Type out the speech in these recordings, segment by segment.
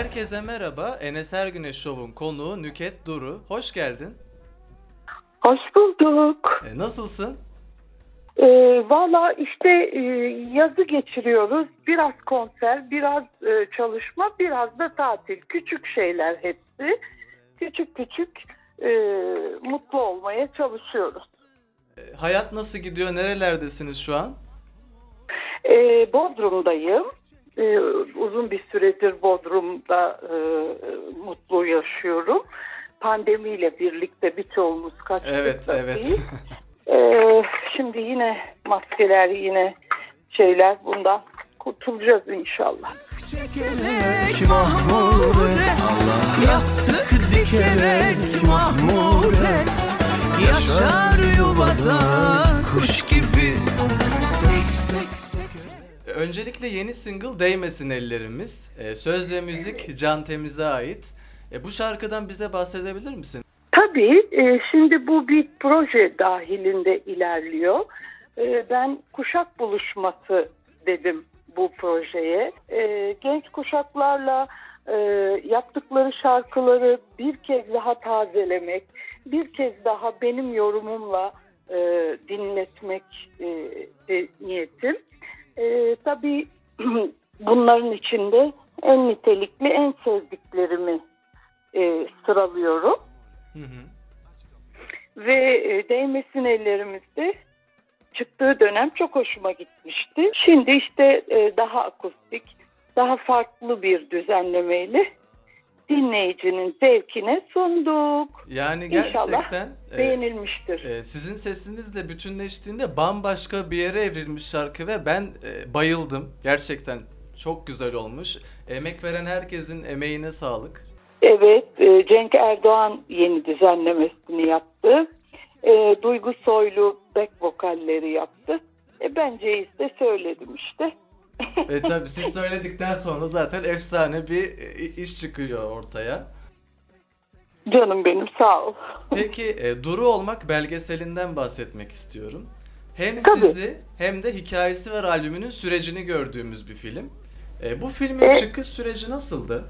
Herkese merhaba. Enes Ergüneş Show'un konuğu Nüket Duru. Hoş geldin. Hoş bulduk. E, nasılsın? Ee, Valla işte e, yazı geçiriyoruz. Biraz konser, biraz e, çalışma, biraz da tatil. Küçük şeyler hepsi. Küçük küçük e, mutlu olmaya çalışıyoruz. E, hayat nasıl gidiyor? Nerelerdesiniz şu an? Ee, Bodrum'dayım. Ee, uzun bir süredir Bodrum'da e, mutlu yaşıyorum. Pandemiyle birlikte birçoğumuz kaçtık. Evet, tabii. evet. Ee, şimdi yine maskeler, yine şeyler bundan kurtulacağız inşallah. Çekerek mahmure Yastık dikerek mahmure Yaşar yuvada kuş Öncelikle yeni single Değmesin Ellerimiz. E, söz ve müzik Can Temiz'e ait. E, bu şarkıdan bize bahsedebilir misin? Tabii e, şimdi bu bir proje dahilinde ilerliyor. E, ben kuşak buluşması dedim bu projeye. E, genç kuşaklarla yaptıkları şarkıları bir kez daha tazelemek, bir kez daha benim yorumumla dinletmek niyetim. E, tabii bunların içinde en nitelikli, en sevdiklerimi e, sıralıyorum. Hı hı. Ve e, değmesin ellerimizde çıktığı dönem çok hoşuma gitmişti. Şimdi işte e, daha akustik, daha farklı bir düzenlemeyle dinleyicinin zevkine sunduk. Yani İnşallah gerçekten e, Beğenilmiştir. e, sizin sesinizle bütünleştiğinde bambaşka bir yere evrilmiş şarkı ve ben e, bayıldım. Gerçekten çok güzel olmuş. Emek veren herkesin emeğine sağlık. Evet, e, Cenk Erdoğan yeni düzenlemesini yaptı. E, Duygu Soylu back vokalleri yaptı. E, bence ise söyledim işte. Ve tabii siz söyledikten sonra zaten efsane bir e, iş çıkıyor ortaya. Canım benim sağ ol. Peki e, Duru Olmak belgeselinden bahsetmek istiyorum. Hem Tabii. sizi hem de hikayesi var albümünün sürecini gördüğümüz bir film. E, bu filmin E- çıkış süreci nasıldı?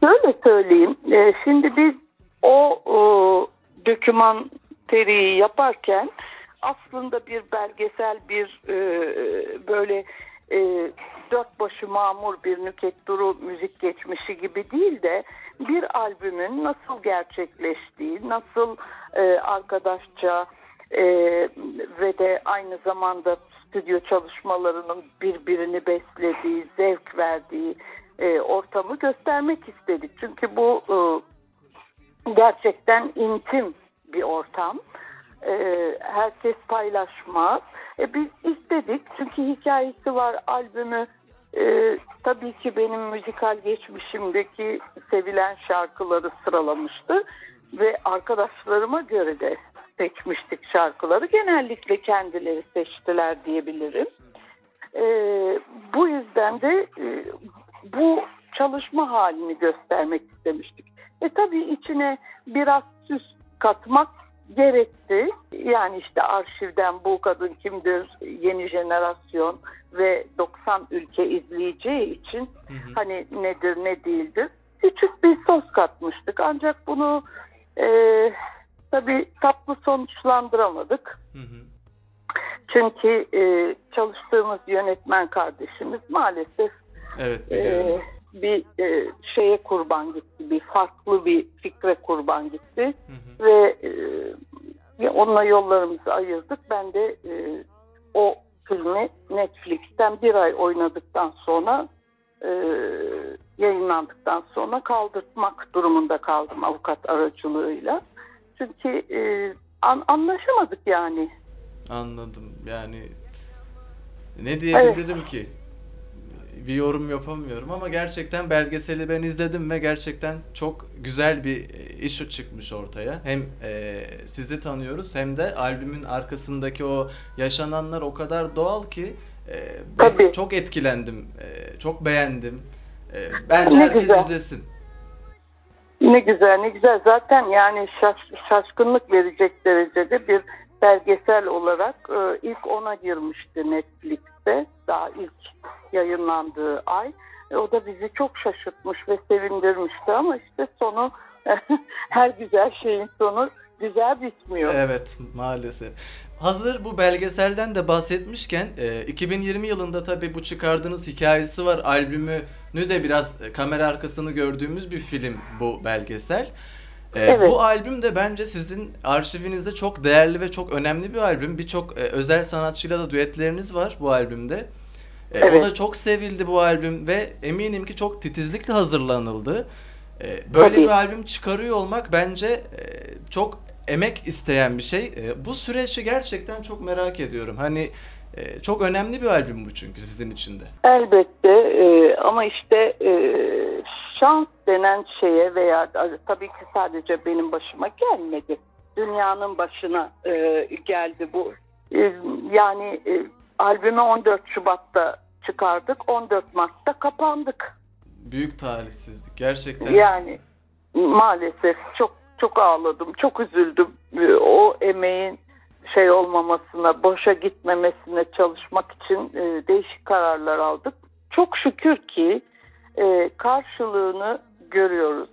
Şöyle söyleyeyim. e, şimdi biz o, o dokümanteriyi yaparken aslında bir belgesel bir e, böyle e, dört başı mamur bir Nüket Duru müzik geçmişi gibi değil de bir albümün nasıl gerçekleştiği, nasıl e, arkadaşça e, ve de aynı zamanda stüdyo çalışmalarının birbirini beslediği, zevk verdiği e, ortamı göstermek istedik. Çünkü bu e, gerçekten intim bir ortam. E, herkes paylaşmaz. E, biz istedik çünkü hikayesi var albümü. E, tabii ki benim müzikal geçmişimdeki sevilen şarkıları sıralamıştı ve arkadaşlarıma göre de seçmiştik şarkıları. Genellikle kendileri seçtiler diyebilirim. E, bu yüzden de e, bu çalışma halini göstermek istemiştik. E tabii içine biraz süs katmak gerekti. Yani işte arşivden bu kadın kimdir, yeni jenerasyon ve 90 ülke izleyeceği için hani nedir ne değildir. Küçük bir sos katmıştık ancak bunu e, tabii tatlı sonuçlandıramadık. Hı hı. Çünkü e, çalıştığımız yönetmen kardeşimiz maalesef Evet e. bir e, şeye kurban gitti, bir farklı bir fikre kurban gitti Hı hı. ve e, onunla yollarımızı ayırdık. Ben de e, o filmi Netflix'ten bir ay oynadıktan sonra e, yayınlandıktan sonra kaldırmak durumunda kaldım avukat aracılığıyla. Çünkü e, an- anlaşamadık yani. Anladım. Yani ne diyebilirim ki? Bir yorum yapamıyorum ama gerçekten belgeseli ben izledim ve gerçekten çok güzel bir iş çıkmış ortaya. Hem e, sizi tanıyoruz hem de albümün arkasındaki o yaşananlar o kadar doğal ki e, ben Tabii. çok etkilendim. e, çok beğendim. E, bence Ne herkes güzel. izlesin. Ne güzel ne güzel zaten yani şaş- şaşkınlık verecek derecede bir belgesel olarak e, ilk ona girmişti Netflix'te daha ilk yayınlandığı ay E, o da bizi çok şaşırtmış ve sevindirmişti ama işte sonu her güzel şeyin sonu güzel bitmiyor. Evet maalesef. Hazır bu belgeselden de bahsetmişken e, 2020 yılında tabii bu çıkardığınız hikayesi var albümünü de biraz e, kamera arkasını gördüğümüz bir film bu belgesel. E, Evet. Bu albüm de bence sizin arşivinizde çok değerli ve çok önemli bir albüm. Birçok e, özel sanatçıyla da düetleriniz var bu albümde. E, O Evet. da çok sevildi bu albüm ve eminim ki çok titizlikle hazırlanıldı. E, Böyle Tabii. bir albüm çıkarıyor olmak bence e, çok emek isteyen bir şey. E, Bu süreçi gerçekten çok merak ediyorum. Hani e, çok önemli bir albüm bu çünkü sizin için de. Elbette e, ama işte e, şans denen şeye veya tabii ki sadece benim başıma gelmedi. Dünyanın başına e, geldi bu. E, yani e, albümü 14 Şubat'ta çıkardık. 14 Mart'ta kapandık. Büyük talihsizlik gerçekten. Yani maalesef çok çok ağladım, çok üzüldüm. E, O emeğin şey olmamasına, boşa gitmemesine çalışmak için e, değişik kararlar aldık. Çok şükür ki e, karşılığını görüyoruz.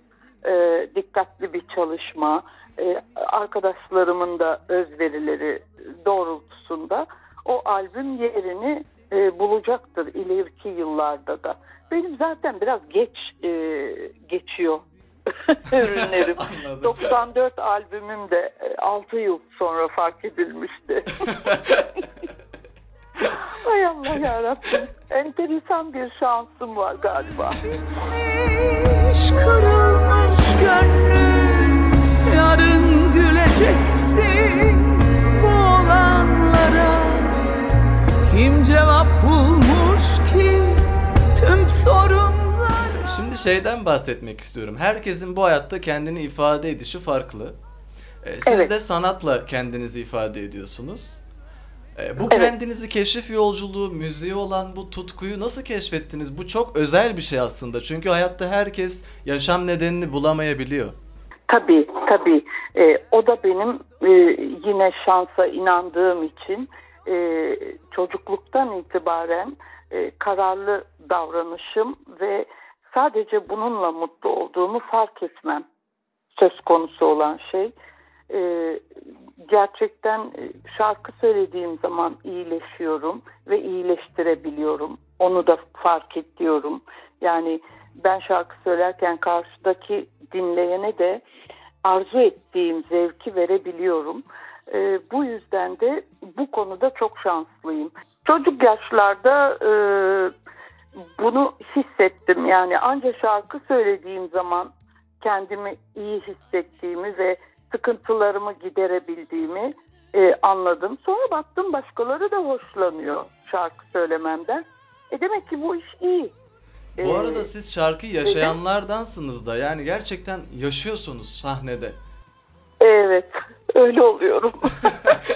E, dikkatli bir çalışma, e, arkadaşlarımın da özverileri doğrultusunda o albüm yerini e, bulacaktır ileriki yıllarda da. Benim zaten biraz geç e, geçiyor ürünlerim. Anladım. 94 albümüm de 6 yıl sonra fark edilmişti. Ay Allah yarabbim. Enteresan bir şansım var galiba. Bitmiş, kırılmış gönlüm Yarın güleceksin bu olanlara Kim cevap bulmuş ki tüm sorunlara Şimdi şeyden bahsetmek istiyorum. Herkesin bu hayatta kendini ifade edişi farklı. E, Siz Evet. de sanatla kendinizi ifade ediyorsunuz. E, Bu Evet. kendinizi keşif yolculuğu, müziğe olan bu tutkuyu nasıl keşfettiniz? Bu çok özel bir şey aslında. Çünkü hayatta herkes yaşam nedenini bulamayabiliyor. Tabii tabii. Ee, o da benim e, yine şansa inandığım için e, çocukluktan itibaren e, kararlı davranışım ve sadece bununla mutlu olduğumu fark etmem söz konusu olan şey. Ee, gerçekten e, şarkı söylediğim zaman iyileşiyorum ve iyileştirebiliyorum. Onu da fark ediyorum. Yani ben şarkı söylerken karşıdaki dinleyene de arzu ettiğim zevki verebiliyorum. Ee, bu yüzden de bu konuda çok şanslıyım. Çocuk yaşlarda e, bunu hissettim. Yani ancak şarkı söylediğim zaman kendimi iyi hissettiğimi ve sıkıntılarımı giderebildiğimi e, anladım. Sonra baktım başkaları da hoşlanıyor şarkı söylememden. E demek ki bu iş iyi. Bu Ee, arada siz şarkı yaşayanlardansınız da. Yani gerçekten yaşıyorsunuz sahnede. Evet, öyle oluyorum.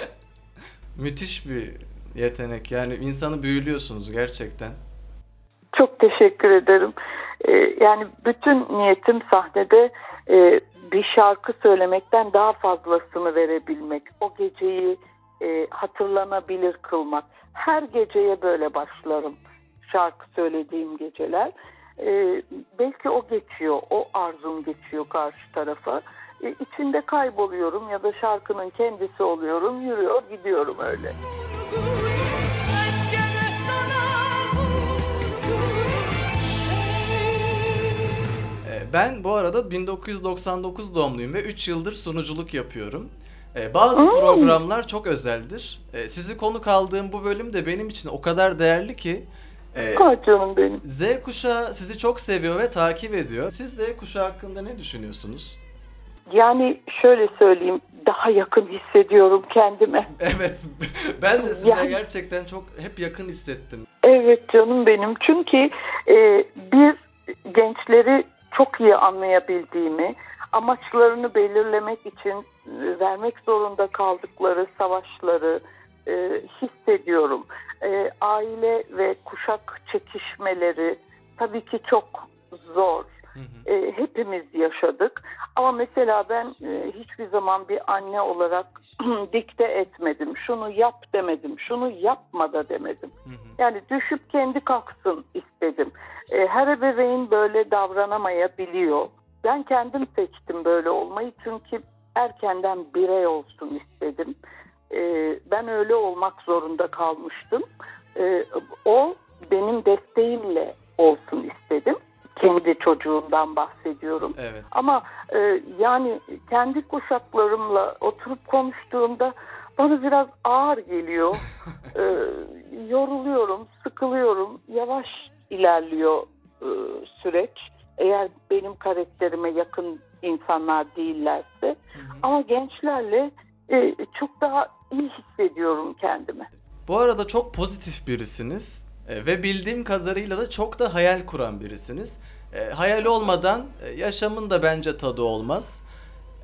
Müthiş bir yetenek. Yani insanı büyülüyorsunuz gerçekten. Çok teşekkür ederim. Ee, yani bütün niyetim sahnede e, bir şarkı söylemekten daha fazlasını verebilmek. O geceyi e, hatırlanabilir kılmak. Her geceye böyle başlarım şarkı söylediğim geceler. Ee, belki o geçiyor, o arzum geçiyor karşı tarafa. E, içinde kayboluyorum ya da şarkının kendisi oluyorum, yürüyor gidiyorum öyle. Ben Ben bu arada 1999 doğumluyum ve 3 yıldır sunuculuk yapıyorum. Ee, Bazı programlar çok özeldir. Ee, Sizi konuk aldığım bu bölüm de benim için o kadar değerli ki e, Ah canım benim. Z kuşağı sizi çok seviyor ve takip ediyor. Siz Z kuşağı hakkında ne düşünüyorsunuz? Yani şöyle söyleyeyim, daha yakın hissediyorum kendime. Evet, ben de size Yani- gerçekten çok hep yakın hissettim. Evet canım benim. Çünkü e, biz gençleri çok iyi anlayabildiğimi, amaçlarını belirlemek için e, vermek zorunda kaldıkları savaşları e, hissediyorum. E, aile ve kuşak çekişmeleri tabii ki çok zor. Hı hı. E, hepimiz yaşadık. Ama mesela ben e, hiç hiçbir zaman bir anne olarak dikte etmedim. Şunu yap demedim. Şunu yapma da demedim. Hı hı. Yani düşüp kendi kalksın istedim. E, her ebeveyn böyle davranamayabiliyor. Ben kendim seçtim böyle olmayı çünkü erkenden birey olsun istedim. E, ben öyle olmak zorunda kalmıştım. E, o benim desteğimle olsun. Kendi çocuğumdan bahsediyorum. Evet. Ama e, yani kendi kuşaklarımla oturup konuştuğumda bana biraz ağır geliyor. E, yoruluyorum, sıkılıyorum. Yavaş ilerliyor e, süreç. Eğer benim karakterime yakın insanlar değillerse. Hı hı. Ama gençlerle e, çok daha iyi hissediyorum kendimi. Bu arada çok pozitif birisiniz E, ve bildiğim kadarıyla da çok da hayal kuran birisiniz. E, hayal olmadan e, yaşamın da bence tadı olmaz.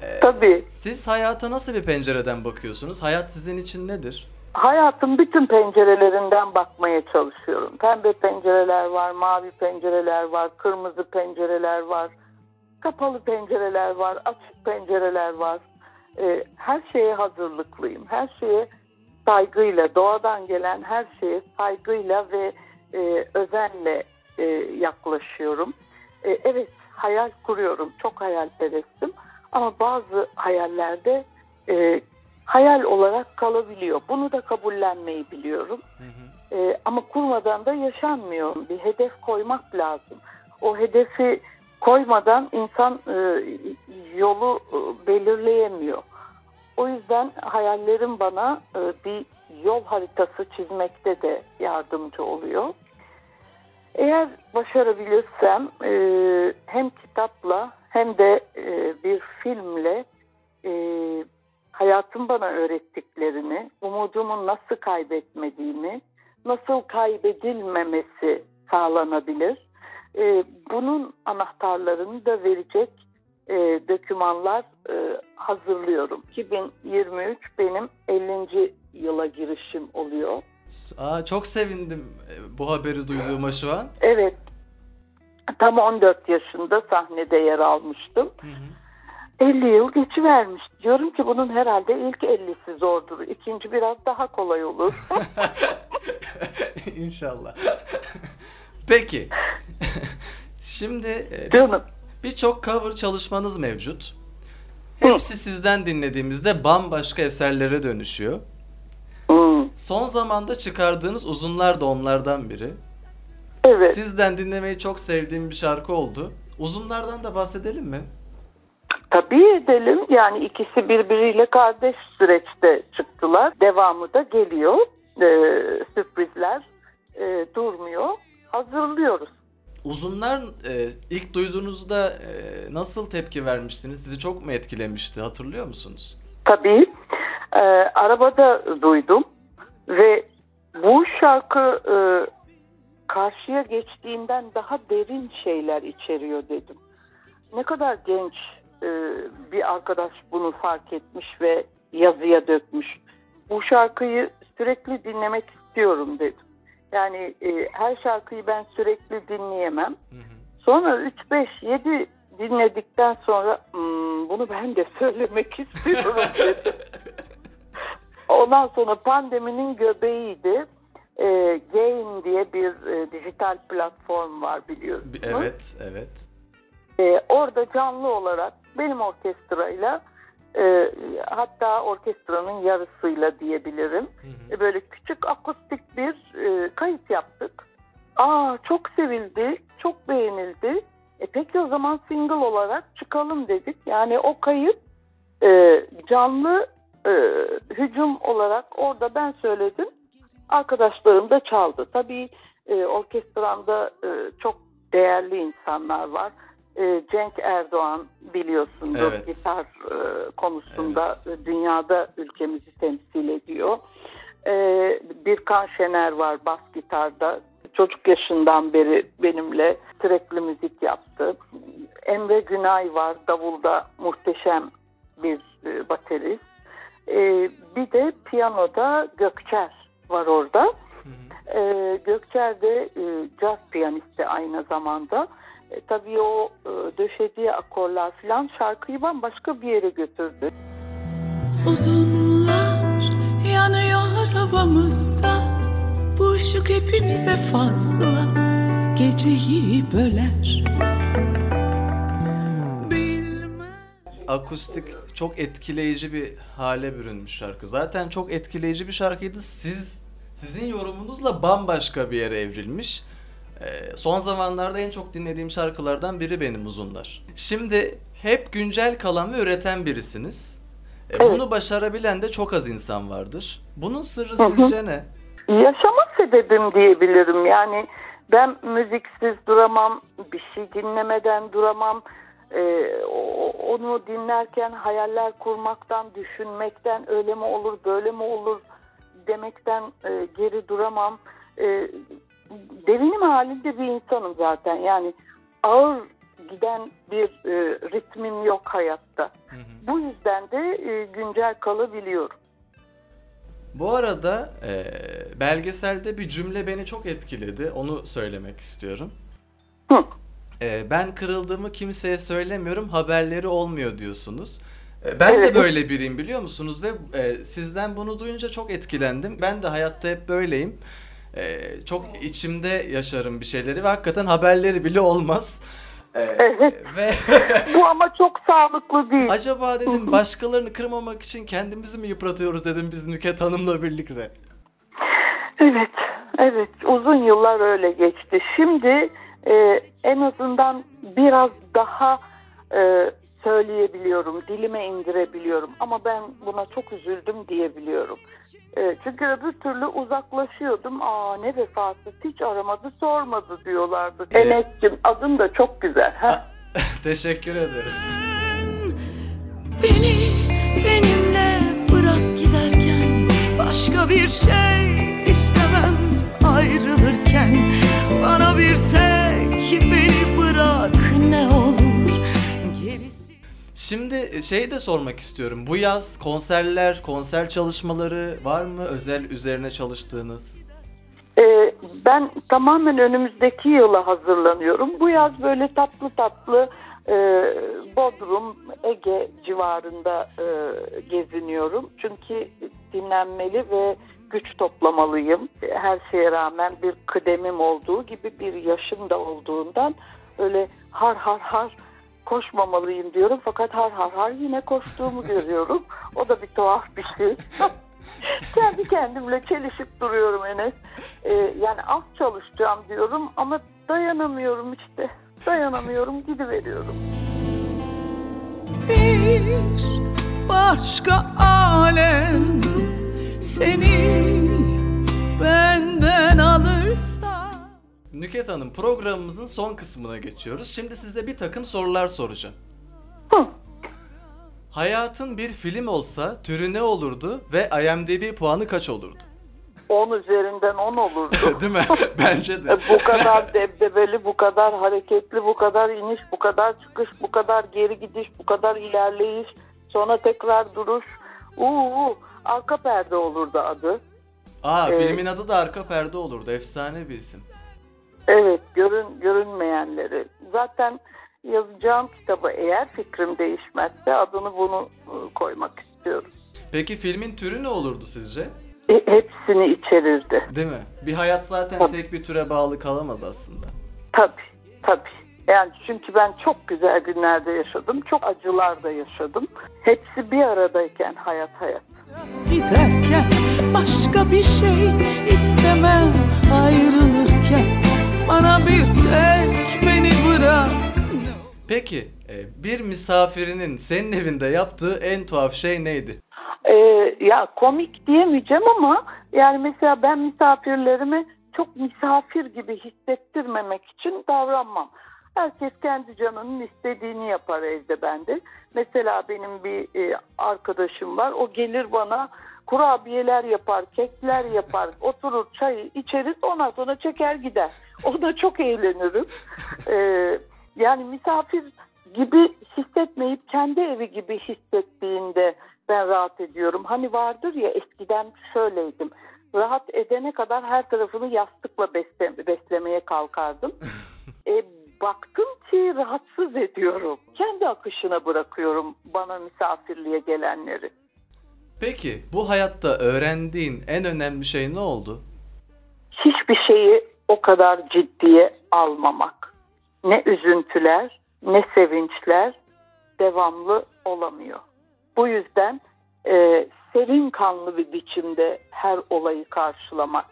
E, Tabii siz hayata nasıl bir pencereden bakıyorsunuz? Hayat sizin için nedir? hayatın bütün pencerelerinden bakmaya çalışıyorum. Pembe pencereler var, mavi pencereler var, kırmızı pencereler var, kapalı pencereler var, açık pencereler var. Ee, her şeye hazırlıklıyım. Her şeye saygıyla, doğadan gelen her şeye saygıyla ve e, özenle e, yaklaşıyorum. E, evet, hayal kuruyorum. Çok hayalperestim. Ama bazı hayallerde e, hayal olarak kalabiliyor. Bunu da kabullenmeyi biliyorum. Hı hı. Ee, ama kurmadan da yaşanmıyor. Bir hedef koymak lazım. O hedefi koymadan insan e, yolu e, belirleyemiyor. O yüzden hayallerim bana e, bir yol haritası çizmekte de yardımcı oluyor. Eğer başarabilirsem e, hem kitapla hem de e, bir filmle e, hayatın bana öğrettiklerini, umudumu nasıl kaybetmediğimi, nasıl kaybedilmemesi sağlanabilir. Ee, bunun anahtarlarını da verecek e, dokümanlar e, hazırlıyorum. 2023 benim 50. yıla girişim oluyor. Aa, çok sevindim e, bu haberi duyduğuma şu an. Evet, tam 14 yaşında sahnede yer almıştım. Hı hı. 50 yıl geçivermiş. Diyorum ki bunun herhalde ilk 50'si zordur. İkinci biraz daha kolay olur. İnşallah. Peki. Şimdi e, Canım. birçok cover çalışmanız mevcut. Hepsi sizden dinlediğimizde bambaşka eserlere dönüşüyor. Son zamanda çıkardığınız uzunlar da onlardan biri. Evet. Sizden dinlemeyi çok sevdiğim bir şarkı oldu. Uzunlardan da bahsedelim mi? Tabii edelim. Yani ikisi birbiriyle kardeş süreçte çıktılar. Devamı da geliyor. Ee, sürprizler e, durmuyor. Hazırlıyoruz. Uzunlar e, ilk duyduğunuzda e, nasıl tepki vermiştiniz? Sizi çok mu etkilemişti? Hatırlıyor musunuz? Tabii. Ee, arabada duydum ve bu şarkı e, karşıya geçtiğinden daha derin şeyler içeriyor dedim. Ne kadar genç e, bir arkadaş bunu fark etmiş ve yazıya dökmüş. Bu şarkıyı sürekli dinlemek istiyorum dedim. Yani e, her şarkıyı ben sürekli dinleyemem. Hı hı. Sonra 3, 5, 7 dinledikten sonra "Hmm, bunu ben de söylemek istiyorum dedim. Ondan sonra pandeminin göbeğiydi. E, Gain diye bir e, dijital platform var biliyorsunuz. Evet, evet. E, orada canlı olarak benim orkestrayla e, hatta orkestranın yarısıyla diyebilirim. Hı hı. E, böyle küçük akustik bir e, kayıt yaptık. Aa çok sevildi, çok beğenildi. E peki o zaman single olarak çıkalım dedik. Yani o kayıt e, canlı e, hücum olarak orada ben söyledim. Arkadaşlarım da çaldı. Tabii e, orkestramda e, çok değerli insanlar var. E, Cenk Erdoğan biliyorsunuz Evet. gitar e, konusunda Evet. dünyada ülkemizi temsil ediyor. E, Birkan Şener var bas gitarda. Çocuk yaşından beri benimle sürekli müzik yaptı. Emre Günay var davulda muhteşem bir e, baterist. E, bir de piyanoda Gökçer var orada. Hı hı. E, Gökçer de e, caz piyanisti aynı zamanda. E, tabii o e, döşediği akorlar falan şarkıyı bambaşka bir yere götürdü. uzunlar yanıyor havamızda Bu ışık hepimize fazla geceyi böler Bilmem akustik çok etkileyici bir hale bürünmüş şarkı. Zaten çok etkileyici bir şarkıydı. Siz sizin yorumunuzla bambaşka bir yere evrilmiş. Ee, son zamanlarda en çok dinlediğim şarkılardan biri benim uzunlar. Şimdi hep güncel kalan ve üreten birisiniz. Ee, Bunu başarabilen de çok az insan vardır. Bunun sırrı sizce ne? Yaşama sebebim diyebilirim. Yani ben müziksiz duramam, bir şey dinlemeden duramam. Ee, onu dinlerken hayaller kurmaktan, düşünmekten öyle mi olur, böyle mi olur demekten e, geri duramam. E, devinim halinde bir insanım zaten. Yani ağır giden bir e, ritmim yok hayatta. Bu yüzden de e, güncel kalabiliyorum. Bu arada e, belgeselde bir cümle beni çok etkiledi. Onu söylemek istiyorum. Hı. E, ben kırıldığımı kimseye söylemiyorum, haberleri olmuyor diyorsunuz. E, ben de böyle biriyim biliyor musunuz ve e, sizden bunu duyunca çok etkilendim. Ben de hayatta hep böyleyim. E, çok içimde yaşarım bir şeyleri ve hakikaten haberleri bile olmaz. E, Evet. ve Bu ama çok sağlıklı değil. acaba dedim başkalarını kırmamak için kendimizi mi yıpratıyoruz dedim biz Nüket Hanım'la birlikte. Evet, evet. Uzun yıllar öyle geçti. Şimdi e, en azından biraz daha e, söyleyebiliyorum, dilime indirebiliyorum. Ama ben buna çok üzüldüm diyebiliyorum. E, çünkü öbür türlü uzaklaşıyordum. Aa ne vefasız hiç aramadı sormadı diyorlardı. Evet. Enes'cim adın da çok güzel. Ha? Teşekkür ederim. Beni benimle bırak giderken Başka bir şey istemem ayrılırken Bana bir tek Şimdi şey de sormak istiyorum. Bu yaz konserler, konser çalışmaları var mı? Özel üzerine çalıştığınız? Ee, ben tamamen önümüzdeki yıla hazırlanıyorum. Bu yaz böyle tatlı tatlı e, Bodrum, Ege civarında e, geziniyorum. Çünkü dinlenmeli ve güç toplamalıyım. Her şeye rağmen bir kıdemim olduğu gibi bir yaşım da olduğundan öyle har har har koşmamalıyım diyorum. Fakat har har har yine koştuğumu görüyorum. O da bir tuhaf bir şey. Kendi kendimle çelişip duruyorum Enes. Ee, yani az çalışacağım diyorum ama dayanamıyorum işte. Dayanamıyorum gidiveriyorum. bir başka alem Seni benden alırsa Nüket Hanım programımızın son kısmına geçiyoruz. Şimdi size bir takım sorular soracağım. Hı. Hayatın bir film olsa türü ne olurdu ve IMDb puanı kaç olurdu? 10 üzerinden 10 olurdu. Değil mi? Bence E, de. bu kadar debdebeli, bu kadar hareketli, bu kadar iniş, bu kadar çıkış, bu kadar geri gidiş, bu kadar ilerleyiş, sonra tekrar duruş. Uuu, arka perde olurdu adı. Aa Evet. filmin adı da Arka Perde olurdu. Efsane bir isim. Evet, görün görünmeyenleri. Zaten yazacağım kitabı eğer fikrim değişmezse adını bunu e, koymak istiyorum. Peki filmin türü ne olurdu sizce? E, hepsini içerirdi. Değil mi? Bir hayat zaten Tabii. tek bir türe bağlı kalamaz aslında. Tabii, tabii. Yani çünkü ben çok güzel günlerde yaşadım, çok acılar da yaşadım. Hepsi bir aradayken hayat hayat. giderken Başka bir şey istemem ayrılırken Bana bir tek beni bırak Peki e, bir misafirinin senin evinde yaptığı en tuhaf şey neydi? Ee, ya komik diyemeyeceğim ama yani mesela ben misafirlerime çok misafir gibi hissettirmemek için davranmam. Herkes kendi canının istediğini yapar evde bende. Mesela benim bir e, arkadaşım var. O gelir bana kurabiyeler yapar, kekler yapar, oturur çayı içeriz ondan sonra çeker gider. Ona çok eğlenirim. Ee, yani misafir gibi hissetmeyip kendi evi gibi hissettiğinde ben rahat ediyorum. Hani vardır ya eskiden şöyleydim. Rahat edene kadar her tarafını yastıkla besle, beslemeye kalkardım. e, baktım ki rahatsız ediyorum. Kendi akışına bırakıyorum bana misafirliğe gelenleri. Peki bu hayatta öğrendiğin en önemli şey ne oldu? Hiçbir şeyi o kadar ciddiye almamak. Ne üzüntüler ne sevinçler devamlı olamıyor. Bu yüzden e, serin kanlı bir biçimde her olayı karşılamak.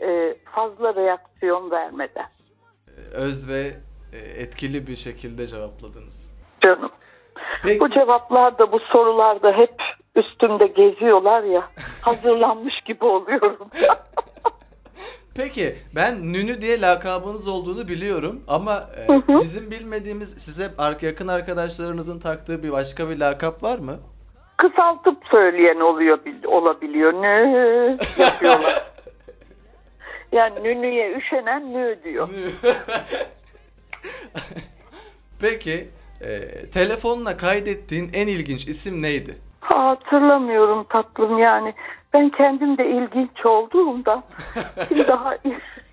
E, fazla reaksiyon vermeden. Öz ve e, etkili bir şekilde cevapladınız. Canım. Peki, Bu cevaplar da bu sorularda hep üstümde geziyorlar ya hazırlanmış gibi oluyorum. peki ben Nünü diye lakabınız olduğunu biliyorum ama e, bizim bilmediğimiz size yakın arkadaşlarınızın taktığı bir başka bir lakap var mı? Kısaltıp söyleyen oluyor bil- olabiliyor. Nü yapıyorlar. Yani nünüye üşenen nü diyor. Peki e, telefonuna kaydettiğin en ilginç isim neydi? Ha, hatırlamıyorum tatlım yani. Ben kendim de ilginç olduğumda şimdi daha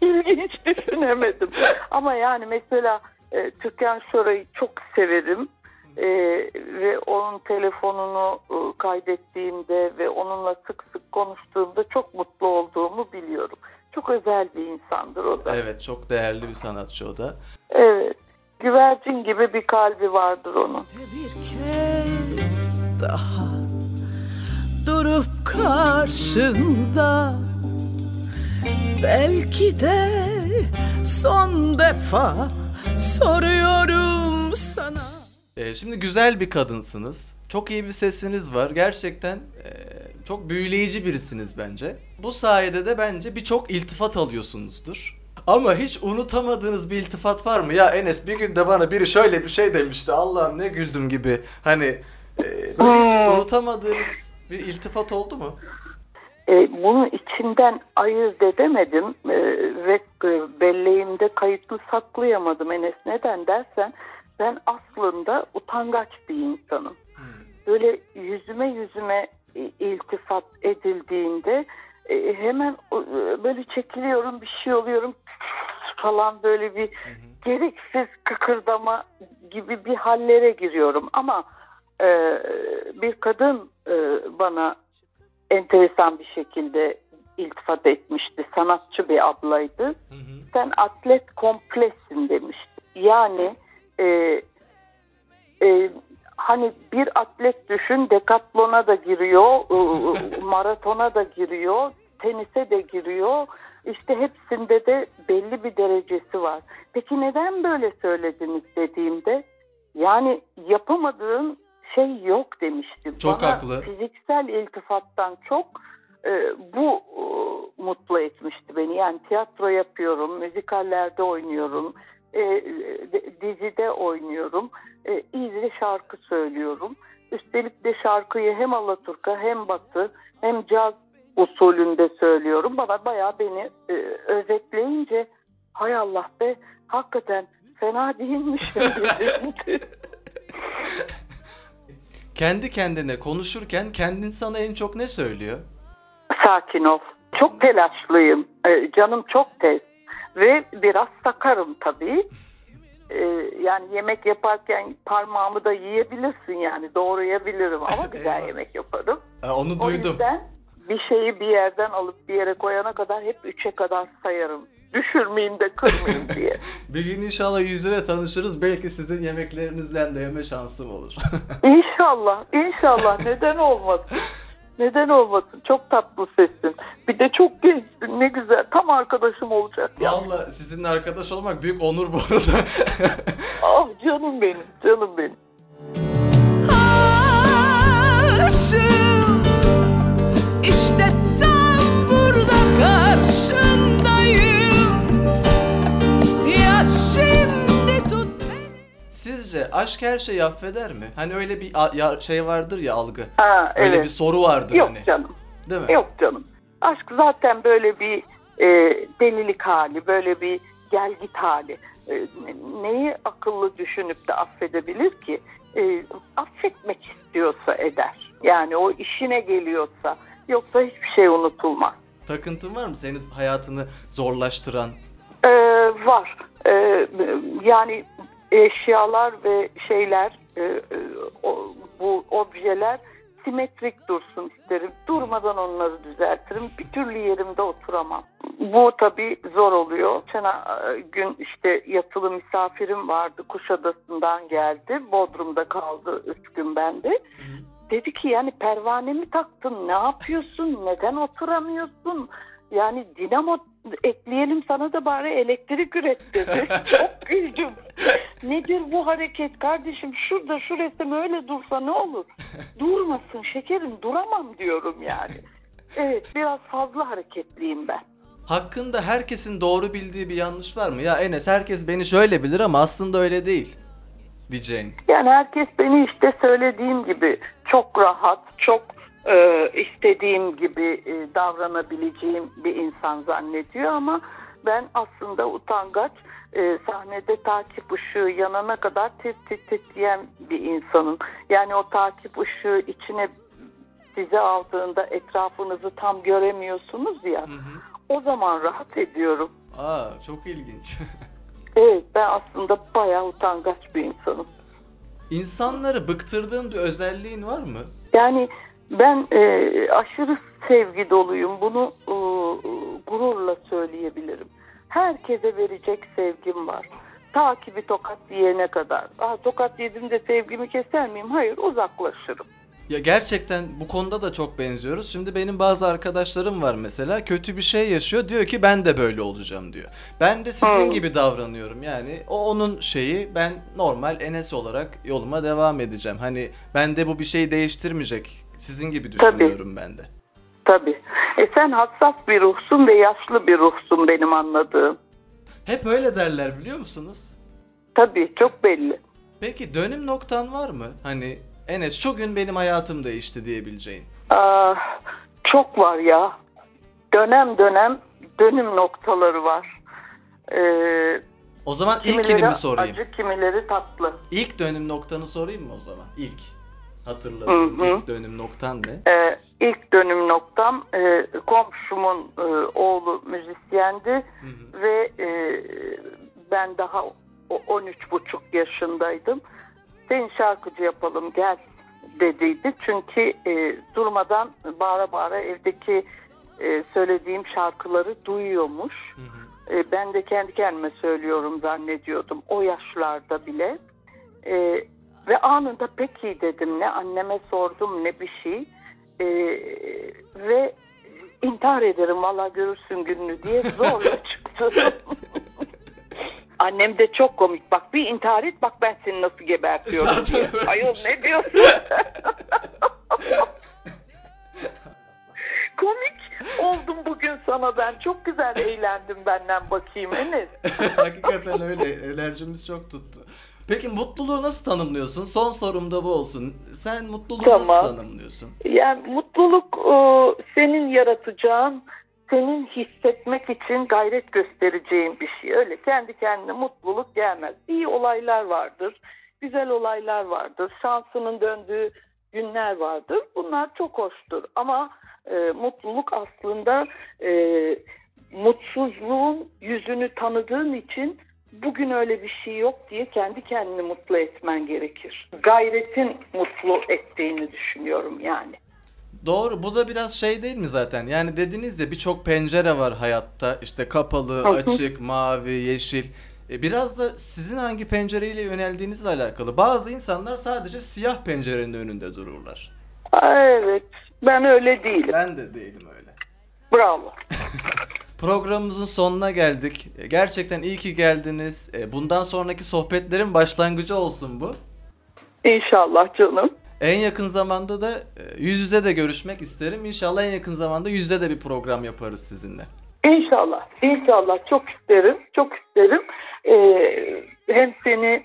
ilginç düşünemedim. Ama yani mesela e, Türkan Şoray'ı çok severim. E, ve onun telefonunu e, kaydettiğimde ve onunla sık sık konuştuğumda çok mutlu olduğumu biliyorum. Çok özel bir insandır o da. Evet çok değerli bir sanatçı o da. Evet. Güvercin gibi bir kalbi vardır onun. bir kez daha durup karşında belki de son defa soruyorum sana. E, şimdi güzel bir kadınsınız. Çok iyi bir sesiniz var. Gerçekten e, çok büyüleyici birisiniz bence. Bu sayede de bence birçok iltifat alıyorsunuzdur. Ama hiç unutamadığınız bir iltifat var mı? Ya Enes bir gün de bana biri şöyle bir şey demişti. Allah'ım ne güldüm gibi. Hani e, böyle hiç Hmm. unutamadığınız bir iltifat oldu mu? E, bunu içinden ayırt edemedim e, ve e, belleğimde kayıtlı saklayamadım Enes. Neden dersen ben aslında utangaç bir insanım. Böyle yüzüme yüzüme e, iltifat edildiğinde e, hemen e, böyle çekiliyorum bir şey oluyorum falan böyle bir gereksiz kıkırdama gibi bir hallere giriyorum ama e, bir kadın e, bana enteresan bir şekilde iltifat etmişti. Sanatçı bir ablaydı. Sen atlet kompleksin demişti. Yani e, e, hani bir atlet düşün dekatlona da giriyor, maratona da giriyor, tenise de giriyor. İşte hepsinde de belli bir derecesi var. Peki neden böyle söylediniz dediğimde yani yapamadığın şey yok demişti. Çok Bana haklı. Fiziksel iltifattan çok e, bu e, mutlu etmişti beni. Yani tiyatro yapıyorum, müzikallerde oynuyorum, e, de- dizide oynuyorum, e, de şarkı söylüyorum. Üstelik de şarkıyı hem Alaturka hem Batı hem caz usulünde söylüyorum. Bana bayağı beni e, özetleyince hay Allah be hakikaten fena değilmişim dedi. Kendi kendine konuşurken kendin sana en çok ne söylüyor? Sakin ol. Çok telaşlıyım. Ee, canım çok tez. Ve biraz sakarım tabii. Ee, yani yemek yaparken parmağımı da yiyebilirsin yani doğrayabilirim ama güzel yemek yaparım. Ha, onu O duydum. yüzden bir şeyi bir yerden alıp bir yere koyana kadar hep üçe kadar sayarım. Düşürmeyeyim de kırmayayım diye. Bir gün inşallah yüzüne tanışırız. Belki sizin yemeklerinizden de yeme şansım olur. İnşallah, inşallah. Neden olmasın? Neden olmasın? Çok tatlı sesin. Bir de çok gençsin. Ne güzel. Tam arkadaşım olacak ya. Valla sizinle arkadaş olmak büyük onur bu arada. Ah canım benim, canım benim. Aşığım aşk her şeyi affeder mi? Hani öyle bir şey vardır ya algı. Ha, Öyle evet. bir soru vardır Yok hani. canım. Değil mi? Yok canım. Aşk zaten böyle bir e, delilik hali, böyle bir gelgit hali. E, neyi akıllı düşünüp de affedebilir ki? E, affetmek istiyorsa eder. Yani o işine geliyorsa. Yoksa hiçbir şey unutulmaz. Takıntın var mı senin hayatını zorlaştıran? Ee, var. Ee, yani eşyalar ve şeyler, e, e, o- bu objeler simetrik dursun isterim. Durmadan onları düzeltirim. Bir türlü yerimde oturamam. Bu tabii zor oluyor. Geçen e, gün işte yatılı misafirim vardı. Kuşadası'ndan geldi. Bodrum'da kaldı üç gün bende. Dedi ki yani pervane mi taktın? Ne yapıyorsun? Neden oturamıyorsun? Yani dinamo ekleyelim sana da bari elektrik üret dedi. Çok güldüm. Nedir bu hareket kardeşim? Şurada şu resim öyle dursa ne olur? Durmasın şekerim duramam diyorum yani. Evet biraz fazla hareketliyim ben. Hakkında herkesin doğru bildiği bir yanlış var mı? Ya Enes herkes beni şöyle bilir ama aslında öyle değil. Diyeceğin. Yani herkes beni işte söylediğim gibi çok rahat, çok e, istediğim gibi e, davranabileceğim bir insan zannediyor ama ben aslında utangaç, e, sahnede takip ışığı yanana kadar tit tit titreyen bir insanım. Yani o takip ışığı içine size aldığında etrafınızı tam göremiyorsunuz ya. O zaman rahat ediyorum. Aa çok ilginç. Evet ben aslında bayağı utangaç bir insanım. İnsanları bıktırdığın bir özelliğin var mı? Yani ben e, aşırı sevgi doluyum. Bunu e, gururla söyleyebilirim. Herkese verecek sevgim var. Ta ki bir tokat yiyene kadar. Aa, tokat yedim de sevgimi keser miyim? Hayır uzaklaşırım. Ya gerçekten bu konuda da çok benziyoruz. Şimdi benim bazı arkadaşlarım var mesela kötü bir şey yaşıyor diyor ki ben de böyle olacağım diyor. Ben de sizin Hmm. gibi davranıyorum yani o onun şeyi ben normal Enes olarak yoluma devam edeceğim. Hani bende bu bir şeyi değiştirmeyecek. Sizin gibi Tabii. düşünüyorum ben de. Tabii. E sen hassas bir ruhsun ve yaşlı bir ruhsun benim anladığım. Hep öyle derler biliyor musunuz? Tabii çok belli. Peki dönüm noktan var mı? Hani Enes şu gün benim hayatım değişti diyebileceğin. Aa, çok var ya. Dönem dönem dönüm noktaları var. Ee, O zaman ilkini mi sorayım? acı, kimileri tatlı. İlk dönüm noktanı sorayım mı o zaman? İlk. Hatırladığım Hı hı. ilk dönüm noktan ne? Ee, ilk dönüm noktam e, komşumun e, oğlu müzisyendi ve e, ben daha o- 13 buçuk yaşındaydım. Seni şarkıcı yapalım gel dediydi. Çünkü e, durmadan bağıra bağıra evdeki e, söylediğim şarkıları duyuyormuş. E, ben de kendi kendime söylüyorum zannediyordum o yaşlarda bile. E, ve anında peki dedim ne anneme sordum ne bir şey. E, ve intihar ederim valla görürsün gününü diye zorla çıktım. Annem de çok komik. Bak bir intihar et bak ben seni nasıl gebertiyorum diye. Ayol ne diyorsun? komik oldum bugün sana ben. Çok güzel eğlendim benden bakayım Enes. Hakikaten öyle. Enerjimiz çok tuttu. Peki mutluluğu nasıl tanımlıyorsun? Son sorum da bu olsun. Sen mutluluğu Tamam. nasıl tanımlıyorsun? Yani mutluluk e, senin yaratacağın, senin hissetmek için gayret göstereceğin bir şey. Öyle kendi kendine mutluluk gelmez. İyi olaylar vardır, güzel olaylar vardır, şansının döndüğü günler vardır. Bunlar çok hoştur ama e, mutluluk aslında e, mutsuzluğun yüzünü tanıdığın için bugün öyle bir şey yok diye kendi kendini mutlu etmen gerekir. Gayretin mutlu ettiğini düşünüyorum yani. Doğru. Bu da biraz şey değil mi zaten? Yani dediniz ya birçok pencere var hayatta. İşte kapalı, açık, mavi, yeşil. E, Biraz da sizin hangi pencereyle yöneldiğinizle alakalı. Bazı insanlar sadece siyah pencerenin önünde dururlar. Evet, ben öyle değilim. Ben de değilim öyle. Bravo. Programımızın sonuna geldik. E, Gerçekten iyi ki geldiniz. E, Bundan sonraki sohbetlerin başlangıcı olsun bu. İnşallah canım. En yakın zamanda da e, yüz yüze de görüşmek isterim. İnşallah en yakın zamanda yüz yüze de bir program yaparız sizinle. İnşallah, inşallah çok isterim, çok isterim. Ee, hem seni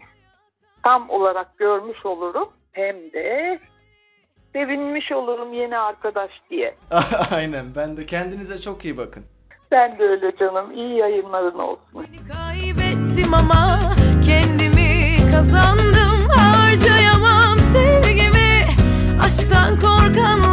tam olarak görmüş olurum hem de sevinmiş olurum yeni arkadaş diye. Aynen. Ben de kendinize çok iyi bakın. Sen de öyle canım. İyi yayınların olsun. Seni kaybettim ama kendimi kazandım. Harcayamam sevgimi. Aşktan korkanlar.